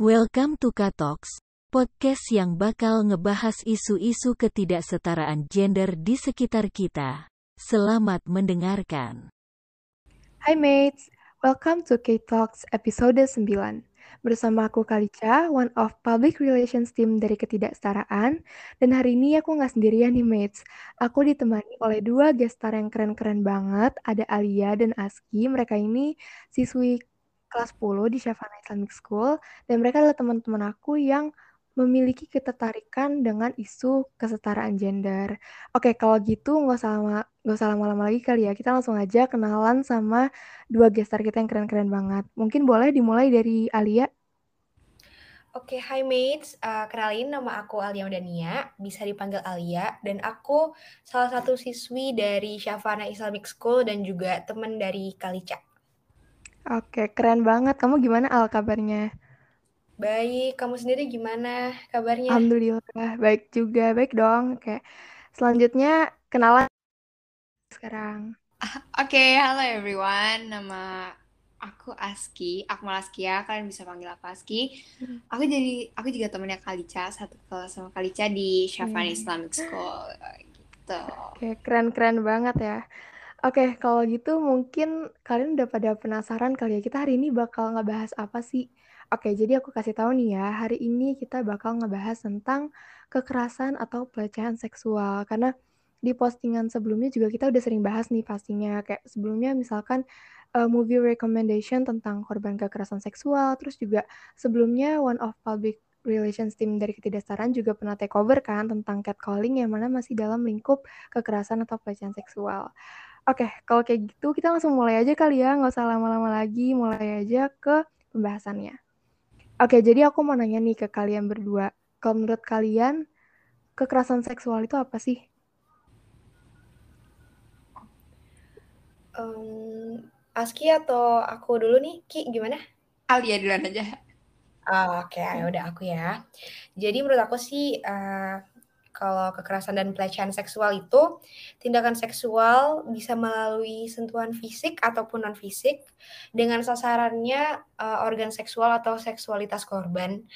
Welcome to Katox, podcast yang bakal ngebahas isu-isu ketidaksetaraan gender di sekitar kita. Selamat mendengarkan. Hai mates, welcome to K-Talks episode 9. Bersama aku Kalica, one of public relations team dari ketidaksetaraan. Dan hari ini aku nggak sendirian nih mates. Aku ditemani oleh dua gestar yang keren-keren banget. Ada Alia dan Aski. Mereka ini siswi kelas 10 di Shavana Islamic School dan mereka adalah teman-teman aku yang memiliki ketertarikan dengan isu kesetaraan gender. Oke, kalau gitu nggak usah lama-lama lagi kali ya. Kita langsung aja kenalan sama dua gestar kita yang keren-keren banget. Mungkin boleh dimulai dari Alia. Oke, hi mates. Uh, kenalin nama aku Alia Udania, bisa dipanggil Alia, dan aku salah satu siswi dari Shavana Islamic School dan juga teman dari Kalica. Oke, keren banget. Kamu gimana Al kabarnya? Baik, kamu sendiri gimana kabarnya? Alhamdulillah, baik juga. Baik dong. Oke. Selanjutnya kenalan sekarang. Oke, halo everyone. Nama aku Aski, Akmal Askia. Kalian bisa panggil aku Aski. Hmm. Aku jadi aku juga temennya Kalica, satu kelas sama Kalica di Shafan Hmm. Islamic School gitu. Oke, keren-keren banget ya. Oke, kalau gitu mungkin kalian udah pada penasaran kali ya, kita hari ini bakal ngebahas apa sih? Oke, jadi aku kasih tahu nih ya, hari ini kita bakal ngebahas tentang kekerasan atau pelecehan seksual. Karena di postingan sebelumnya juga kita udah sering bahas nih pastinya. Kayak sebelumnya misalkan uh, movie recommendation tentang korban kekerasan seksual, terus juga sebelumnya one of public relations team dari ketidaksetaraan juga pernah take over kan tentang catcalling yang mana masih dalam lingkup kekerasan atau pelecehan seksual. Oke, kalau kayak gitu kita langsung mulai aja kali ya, nggak usah lama-lama lagi, mulai aja ke pembahasannya. Oke, jadi aku mau nanya nih ke kalian berdua. Kalau menurut kalian, kekerasan seksual itu apa sih? Um, Aski atau aku dulu nih, Ki, gimana? Alia duluan aja. Ah, Oke, ya udah aku ya. Jadi menurut aku sih, uh, kalau kekerasan dan pelecehan seksual itu tindakan seksual bisa melalui sentuhan fisik ataupun non fisik dengan sasarannya uh, organ seksual atau seksualitas korban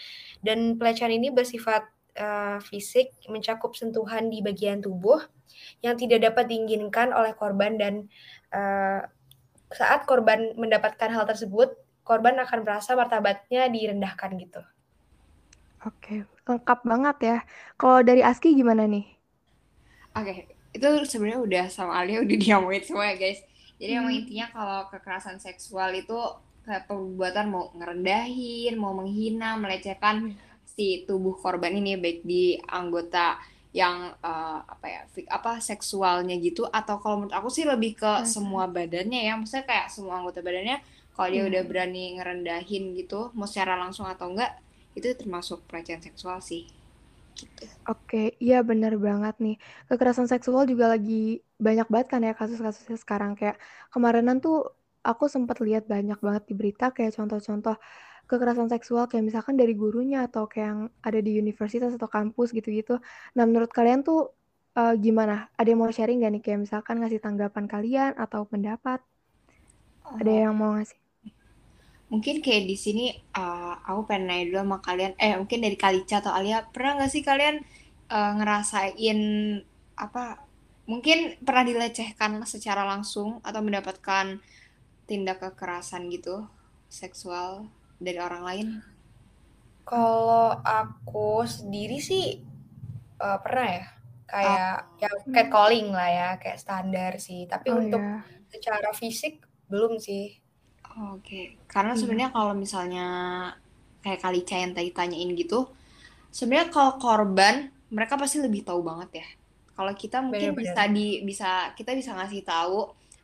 dan pelecehan ini bersifat uh, fisik mencakup sentuhan di bagian tubuh yang tidak dapat diinginkan oleh korban dan uh, saat korban mendapatkan hal tersebut korban akan merasa martabatnya direndahkan gitu. Oke, lengkap banget ya. Kalau dari Aski gimana nih? Oke, itu sebenarnya udah sama Alia udah diomongin semua ya guys. Jadi Hmm. emang intinya kalau kekerasan seksual itu kayak perbuatan mau ngerendahin, mau menghina, melecehkan si tubuh korban ini baik di anggota yang eh, apa ya fik- apa seksualnya gitu atau kalau menurut aku sih lebih ke Hmm. semua badannya ya maksudnya kayak semua anggota badannya kalau dia Iya. udah berani ngerendahin gitu mau secara langsung atau enggak itu termasuk pelecehan seksual sih gitu Oke, iya bener banget nih. Kekerasan seksual juga lagi banyak banget kan ya kasus-kasusnya sekarang. Kayak kemarinan tuh aku sempat lihat banyak banget di berita kayak contoh-contoh kekerasan seksual kayak misalkan dari gurunya atau kayak yang ada di universitas atau kampus gitu-gitu. Nah, menurut kalian tuh eh, gimana? Ada yang mau sharing gak nih? Kayak misalkan ngasih tanggapan kalian atau pendapat? Ada Oh, yang mau ngasih? Mungkin kayak di sini uh, aku pengen nanya dulu sama kalian eh mungkin dari Kalica atau Alia pernah nggak sih kalian uh, ngerasain apa mungkin pernah dilecehkan secara langsung atau mendapatkan tindak kekerasan gitu seksual dari orang lain Kalau aku sendiri sih uh, pernah ya, kayak ya Hmm. catcalling lah ya, kayak standar sih. Tapi Oh untuk ya, secara fisik belum sih. Oke, karena iya. sebenarnya kalau misalnya kayak Kalica yang tadi tanyain gitu, sebenarnya kalau korban mereka pasti lebih tahu banget ya. Kalau kita mungkin Bener-bener. bisa di bisa kita bisa ngasih tahu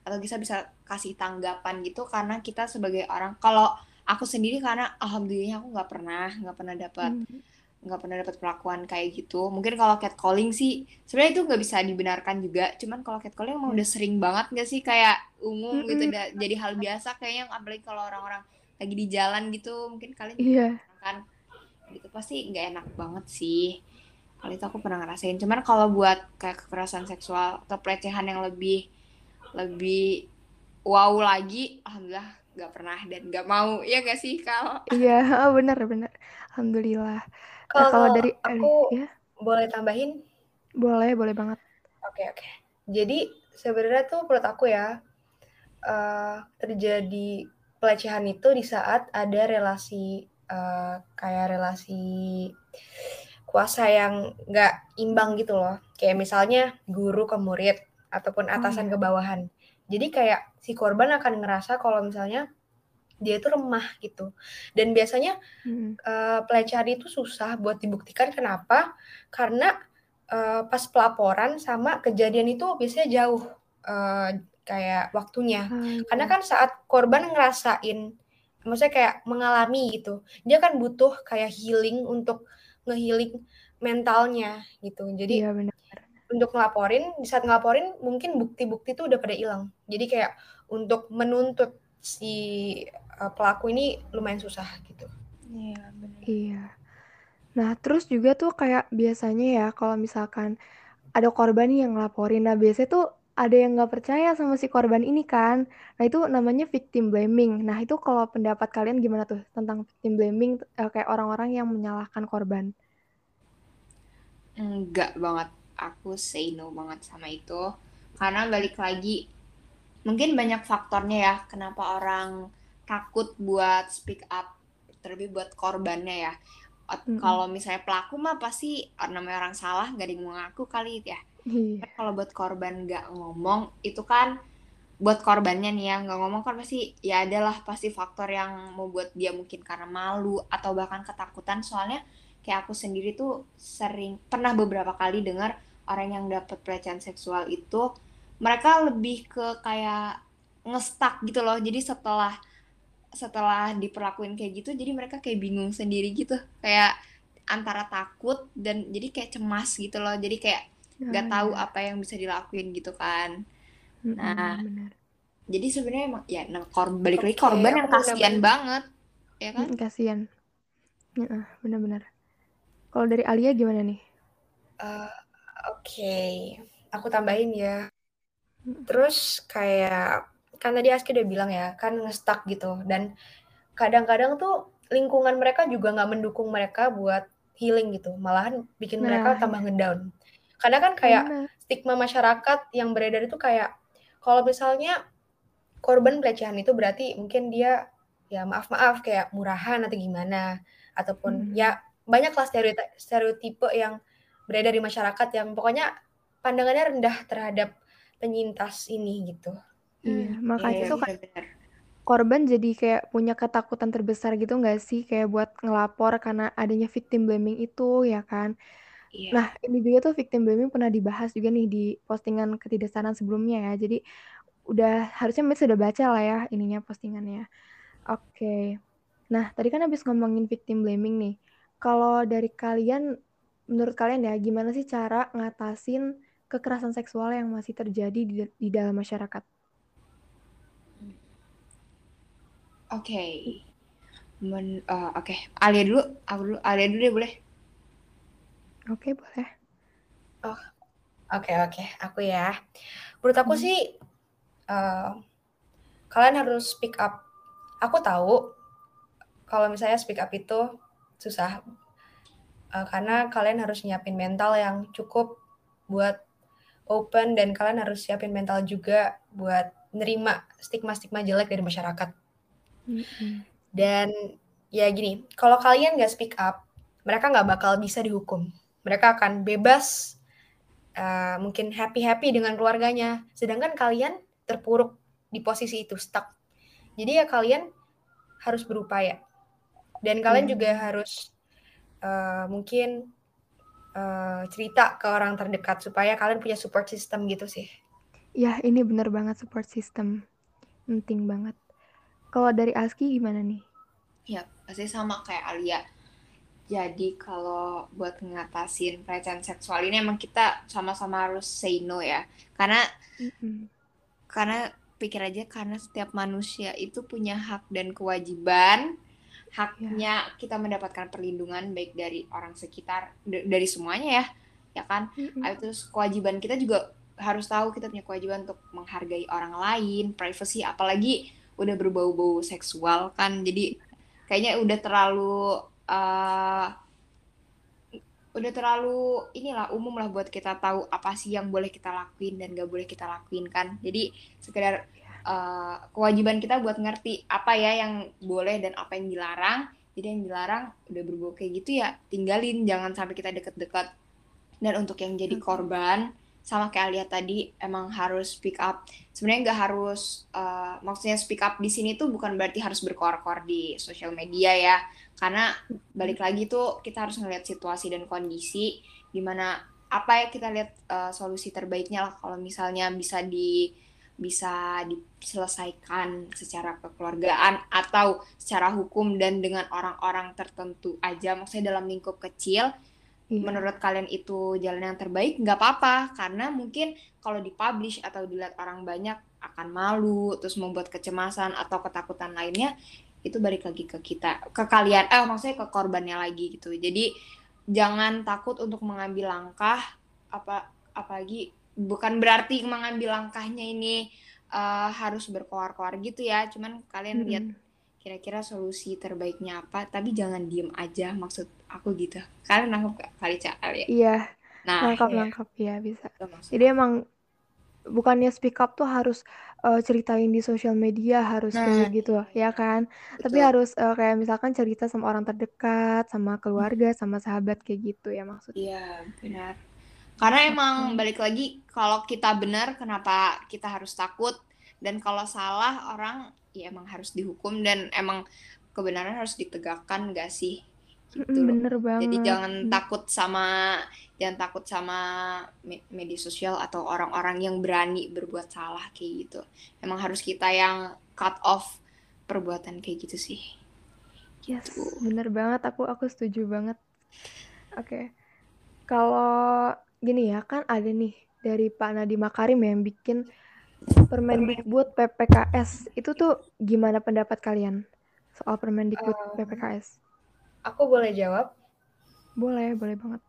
atau kita bisa kasih tanggapan gitu karena kita sebagai orang kalau aku sendiri karena alhamdulillah aku nggak pernah nggak pernah dapat Hmm. Nggak pernah dapat perlakuan kayak gitu. Mungkin kalau catcalling sih sebenarnya itu nggak bisa dibenarkan juga. Cuman kalau catcalling emang udah sering banget nggak sih kayak umum gitu udah jadi hal biasa kayaknya apalagi kalau orang-orang lagi di jalan gitu mungkin kalian juga pernah kan gitu pasti nggak enak banget sih. Kalau itu aku pernah ngerasain. Cuman kalau buat kayak kekerasan seksual atau pelecehan yang lebih lebih wow lagi, alhamdulillah nggak pernah dan nggak mau ya gak sih kal Iya, oh, benar benar. Alhamdulillah. Nah, Kalau kalau dari aku ya, boleh tambahin? boleh, boleh banget. Oke, oke. Jadi sebenarnya tuh menurut aku ya eh, terjadi pelecehan itu di saat ada relasi eh, kayak relasi kuasa yang nggak imbang gitu loh. Kayak misalnya guru ke murid ataupun Oh atasan iya. ke bawahan. Jadi kayak si korban akan ngerasa kalau misalnya dia itu remah gitu. Dan biasanya Mm-mm. eh, pelecehan itu susah buat dibuktikan. Kenapa? Karena eh, pas pelaporan sama kejadian itu biasanya jauh eh, kayak waktunya. Ah, Karena kan saat korban ngerasain, maksudnya kayak mengalami gitu, dia kan butuh kayak healing untuk ngehealing mentalnya gitu. Jadi Iya. Untuk ngelaporin, di saat ngelaporin mungkin bukti-bukti itu udah pada hilang. Jadi kayak untuk menuntut si uh, pelaku ini lumayan susah gitu. iya benar Iya. Nah, terus juga tuh kayak biasanya ya kalau misalkan ada korban nih yang ngelaporin, nah biasanya tuh ada yang nggak percaya sama si korban ini kan. Nah, itu namanya victim blaming. Nah, itu kalau pendapat kalian gimana tuh tentang victim blaming eh, kayak orang-orang yang menyalahkan korban? enggak banget aku say no banget sama itu karena balik lagi mungkin banyak faktornya ya kenapa orang takut buat speak up terlebih buat korbannya ya Mm-mm. kalau misalnya pelaku mah pasti namanya orang salah gak ada yang mau ngaku kali ya. Kan kalau buat korban nggak ngomong itu kan buat korbannya nih ya nggak ngomong kan pasti ya adalah pasti faktor yang membuat dia mungkin karena malu atau bahkan ketakutan soalnya kayak aku sendiri tuh sering pernah beberapa kali dengar orang yang dapat pelecehan seksual itu mereka lebih ke kayak ngestak gitu loh jadi setelah setelah diperlakuin kayak gitu jadi mereka kayak bingung sendiri gitu kayak antara takut dan jadi kayak cemas gitu loh jadi kayak nggak Ah, tahu apa yang bisa dilakuin gitu kan Mm-mm, nah benar. jadi sebenarnya emang ya nah, kor- balik lagi korban yang kasihan banget ya kan kasihan. Heeh, benar-benar. Kalau dari Alia gimana nih? Uh, Oke, aku tambahin ya. Terus kayak kan tadi Aski udah bilang ya, kan ngestak gitu. Dan kadang-kadang tuh lingkungan mereka juga nggak mendukung mereka buat healing gitu. Malahan bikin mereka Nah, tambah ngedown. Karena kan kayak benar. stigma masyarakat yang beredar itu kayak kalau misalnya korban pelecehan itu berarti mungkin dia ya maaf-maaf kayak murahan atau gimana ataupun Mm. ya banyaklah stereotipe stereotipe yang beredar di masyarakat yang pokoknya pandangannya rendah terhadap penyintas ini gitu. Iya, Hmm, makanya iya tuh benar-benar korban jadi kayak punya ketakutan terbesar gitu nggak sih kayak buat ngelapor karena adanya victim blaming itu ya kan. iya Nah, ini juga tuh victim blaming pernah dibahas juga nih di postingan ketidaksadaraan sebelumnya ya. Jadi udah harusnya Mbak sudah baca lah ya ininya postingannya. Oke. Nah, tadi kan habis ngomongin victim blaming nih. Kalau dari kalian, menurut kalian ya, gimana sih cara ngatasin kekerasan seksual yang masih terjadi di, di dalam masyarakat? oke Men- eh, oke Alia dulu aku dulu Alia dulu deh boleh Oke, boleh. Oke oke, aku ya. Menurut aku Hmm. sih eh, kalian harus speak up. Aku tahu kalau misalnya speak up itu susah Eh, karena kalian harus nyiapin mental yang cukup buat open dan kalian harus siapin mental juga buat nerima stigma-stigma jelek dari masyarakat. Dan ya gini, kalau kalian nggak speak up, mereka nggak bakal bisa dihukum. Mereka akan bebas, eh, mungkin happy-happy dengan keluarganya. Sedangkan kalian terpuruk di posisi itu, stuck. Jadi ya kalian harus berupaya. Dan kalian Iya, juga harus eh, mungkin eh, cerita ke orang terdekat supaya kalian punya support system gitu sih. Ya, ini bener banget support system. Penting banget. Kalau dari Aski gimana nih? ya pasti sama kayak Alia jadi kalau buat ngatasin pelecehan seksual ini emang kita sama-sama harus say no ya karena Mm-mm. karena pikir aja karena setiap manusia itu punya hak dan kewajiban Ya. haknya kita mendapatkan perlindungan baik dari orang sekitar dari semuanya ya ya kan Mm-mm. Ah, terus kewajiban kita juga harus tahu kita punya kewajiban untuk menghargai orang lain privacy apalagi udah berbau-bau seksual kan jadi kayaknya udah terlalu uh, udah terlalu inilah umum lah buat kita tahu apa sih yang boleh kita lakuin dan gak boleh kita lakuin kan jadi sekedar uh, kewajiban kita buat ngerti apa ya yang boleh dan apa yang dilarang. Jadi yang dilarang udah berbau kayak gitu ya tinggalin jangan sampai kita deket-deket. Dan untuk yang jadi korban sama kayak Alia tadi emang harus speak up. Sebenarnya nggak harus uh, maksudnya speak up di sini tuh bukan berarti harus berkor-kor di sosial media ya. Karena balik lagi tuh kita harus ngeliat situasi dan kondisi di mana apa ya kita lihat uh, solusi terbaiknya lah kalau misalnya bisa di bisa diselesaikan secara kekeluargaan atau secara hukum dan dengan orang-orang tertentu aja. Maksudnya dalam lingkup kecil iya. menurut kalian itu jalan yang terbaik nggak apa-apa. Karena mungkin kalau dipublish atau dilihat orang banyak akan malu terus membuat kecemasan atau ketakutan lainnya itu balik lagi ke kita ke kalian. Eh maksudnya ke korbannya lagi gitu. Jadi jangan takut untuk mengambil langkah apa apalagi bukan berarti mengambil langkahnya ini uh, harus berkoar-koar gitu ya. Cuman kalian hmm. lihat kira-kira solusi terbaiknya apa tapi jangan diem aja maksud aku gitu. Kalian nangkep kali cakal ya? Iya nah nangkap ya. nangkap ya bisa. Jadi emang bukannya speak up tuh harus uh, ceritain di sosial media harus nah, kayak gitu ya kan? Betul. tapi harus uh, kayak misalkan cerita sama orang terdekat sama keluarga sama sahabat kayak gitu ya maksudnya. Iya benar karena emang balik lagi kalau kita benar kenapa kita harus takut? Dan kalau salah orang ya emang harus dihukum dan emang kebenaran harus ditegakkan gak sih? Gitu bener banget. jadi jangan takut sama jangan takut sama media sosial atau orang-orang yang berani berbuat salah kayak gitu. Emang harus kita yang cut off perbuatan kayak gitu sih. Yes gitu. bener banget. Aku aku setuju banget. Oke. Okay. kalau gini ya kan ada nih dari Pak Nadiem Makarim yang bikin Permendikbud PPKS itu tuh gimana pendapat kalian soal Permendikbud um, PPKS? Aku boleh jawab? Boleh, boleh banget.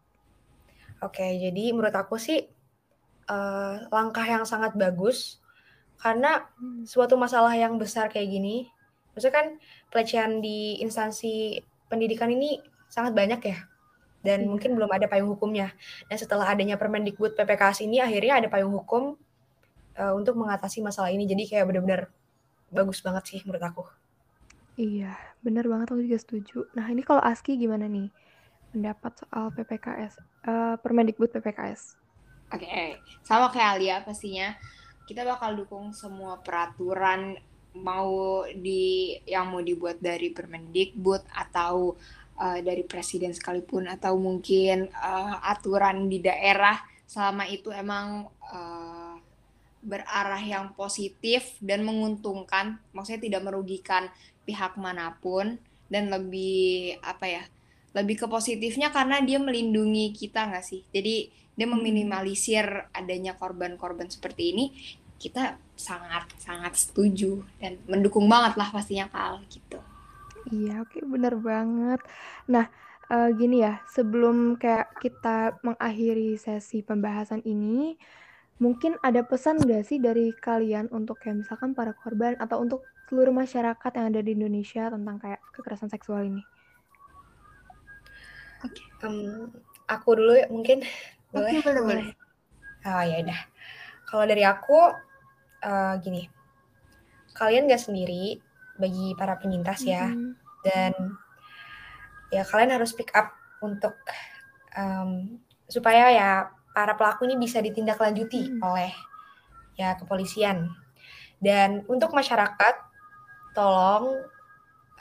Oke, jadi menurut aku sih uh, langkah yang sangat bagus karena hmm. suatu masalah yang besar kayak gini, maksudnya kan pelecehan di instansi pendidikan ini sangat banyak ya, dan hmm. mungkin belum ada payung hukumnya. Dan setelah adanya Permendikbud PPKS ini, akhirnya ada payung hukum uh, untuk mengatasi masalah ini. Jadi kayak benar-benar bagus banget sih menurut aku. Iya, bener banget aku juga setuju. Nah, ini kalau Aski gimana nih? Pendapat soal PPKS, uh, Permendikbud PPKS. Oke, okay. sama kayak Alia pastinya. Kita bakal dukung semua peraturan mau di yang mau dibuat dari Permendikbud atau uh, dari presiden sekalipun atau mungkin uh, aturan di daerah selama itu emang uh, berarah yang positif dan menguntungkan, maksudnya tidak merugikan pihak mana pun dan lebih apa ya lebih ke positifnya karena dia melindungi kita nggak sih jadi dia hmm. meminimalisir adanya korban-korban seperti ini kita sangat sangat setuju dan mendukung banget lah pastinya kal gitu iya oke bener banget nah uh, gini ya sebelum kayak kita mengakhiri sesi pembahasan ini mungkin ada pesan nggak sih dari kalian untuk kayak misalkan para korban atau untuk seluruh masyarakat yang ada di Indonesia tentang kayak kekerasan seksual ini? Oke, okay. um, aku dulu ya mungkin boleh. Okay, boleh boleh. Oh ya udah. Kalau dari aku uh, gini, kalian gak sendiri bagi para penyintas ya, mm -hmm. dan ya kalian harus pick up untuk um, supaya ya para pelaku ini bisa ditindaklanjuti mm -hmm. oleh ya kepolisian. Dan untuk masyarakat tolong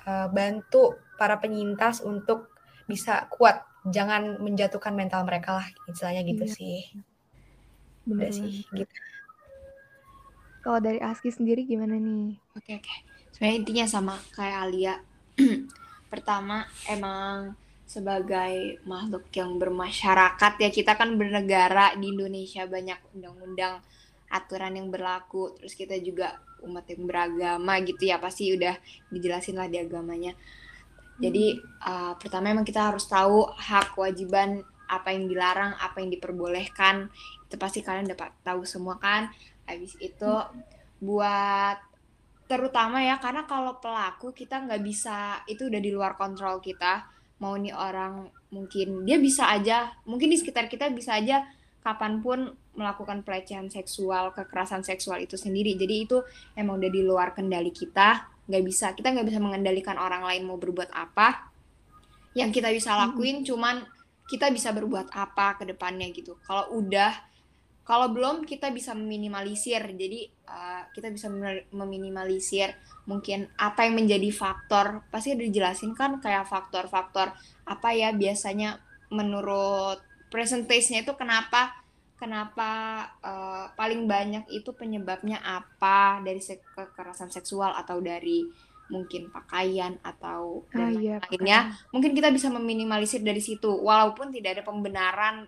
uh, bantu para penyintas untuk bisa kuat, jangan menjatuhkan mental mereka lah, istilahnya gitu iya. sih. Bener sih, gitu. Kalau dari Aski sendiri gimana nih? Oke oke. Sebenarnya intinya sama kayak Alia. Pertama emang sebagai makhluk yang bermasyarakat ya kita kan bernegara di Indonesia banyak undang-undang aturan yang berlaku terus kita juga umat yang beragama gitu ya pasti udah dijelasin lah di agamanya. Jadi uh, pertama emang kita harus tahu hak kewajiban apa yang dilarang apa yang diperbolehkan. Itu pasti kalian dapat tahu semua kan. Habis itu buat terutama ya karena kalau pelaku kita nggak bisa itu udah di luar kontrol kita. Mau nih orang mungkin dia bisa aja mungkin di sekitar kita bisa aja kapan pun melakukan pelecehan seksual kekerasan seksual itu sendiri. Jadi itu emang udah di luar kendali kita nggak bisa kita nggak bisa mengendalikan orang lain mau berbuat apa. Yang kita bisa lakuin hmm. cuman kita bisa berbuat apa ke depannya gitu. Kalau udah kalau belum kita bisa meminimalisir. Jadi uh, kita bisa meminimalisir mungkin apa yang menjadi faktor. Pasti udah dijelasin kan kayak faktor-faktor apa ya biasanya menurut presentasinya itu kenapa kenapa uh, paling banyak itu penyebabnya apa dari se kekerasan seksual atau dari mungkin pakaian atau dan ah, iya, lainnya mungkin kita bisa meminimalisir dari situ walaupun tidak ada pembenaran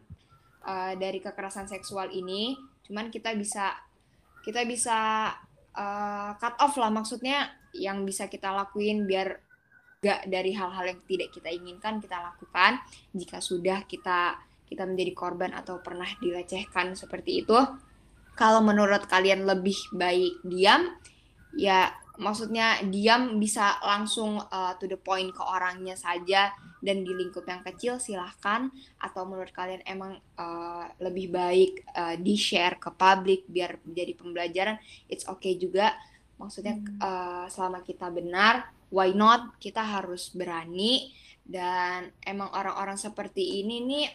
uh, dari kekerasan seksual ini cuman kita bisa kita bisa uh, cut off lah maksudnya yang bisa kita lakuin biar gak dari hal-hal yang tidak kita inginkan kita lakukan. Jika sudah kita kita menjadi korban atau pernah dilecehkan seperti itu. Kalau menurut kalian lebih baik diam ya maksudnya diam bisa langsung uh, to the point ke orangnya saja dan di lingkup yang kecil silahkan. Atau menurut kalian emang uh, lebih baik uh, di share ke publik biar jadi pembelajaran it's okay juga. Maksudnya hmm. uh, selama kita benar why not? Kita harus berani. Dan emang orang-orang seperti ini nih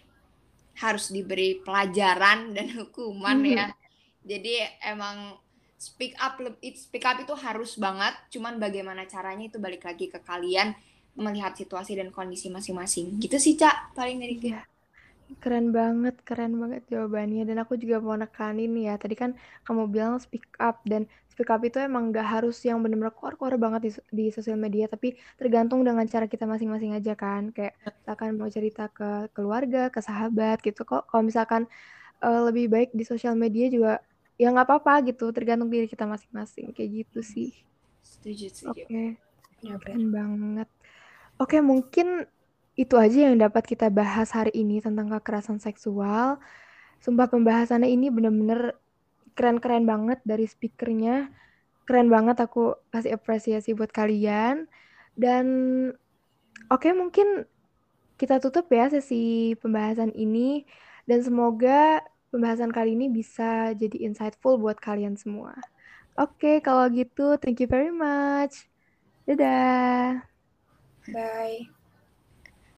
harus diberi pelajaran dan hukuman hmm. ya. Jadi emang speak up speak up itu harus banget. Cuman bagaimana caranya itu balik lagi ke kalian melihat situasi dan kondisi masing-masing. Gitu sih cak paling dari gue. Ya. keren banget keren banget jawabannya. Dan aku juga mau nekanin ya tadi kan kamu bilang speak up dan speak up itu emang gak harus yang benar-benar keluar-keluar banget di, di sosial media tapi tergantung dengan cara kita masing-masing aja kan. Kayak misalkan mau cerita ke keluarga ke sahabat gitu kok. Kalau misalkan uh, lebih baik di sosial media juga ya nggak apa-apa gitu tergantung diri kita masing-masing kayak gitu sih. Setuju setuju. Oke. Okay. ya, keren banget. Oke okay, mungkin itu aja yang dapat kita bahas hari ini tentang kekerasan seksual. Sumpah pembahasannya ini bener-bener keren-keren banget dari speakernya. Keren banget aku kasih apresiasi buat kalian. Dan oke okay, mungkin kita tutup ya sesi pembahasan ini. Dan semoga pembahasan kali ini bisa jadi insightful buat kalian semua. Oke, kalau gitu thank you very much. Dadah. Bye.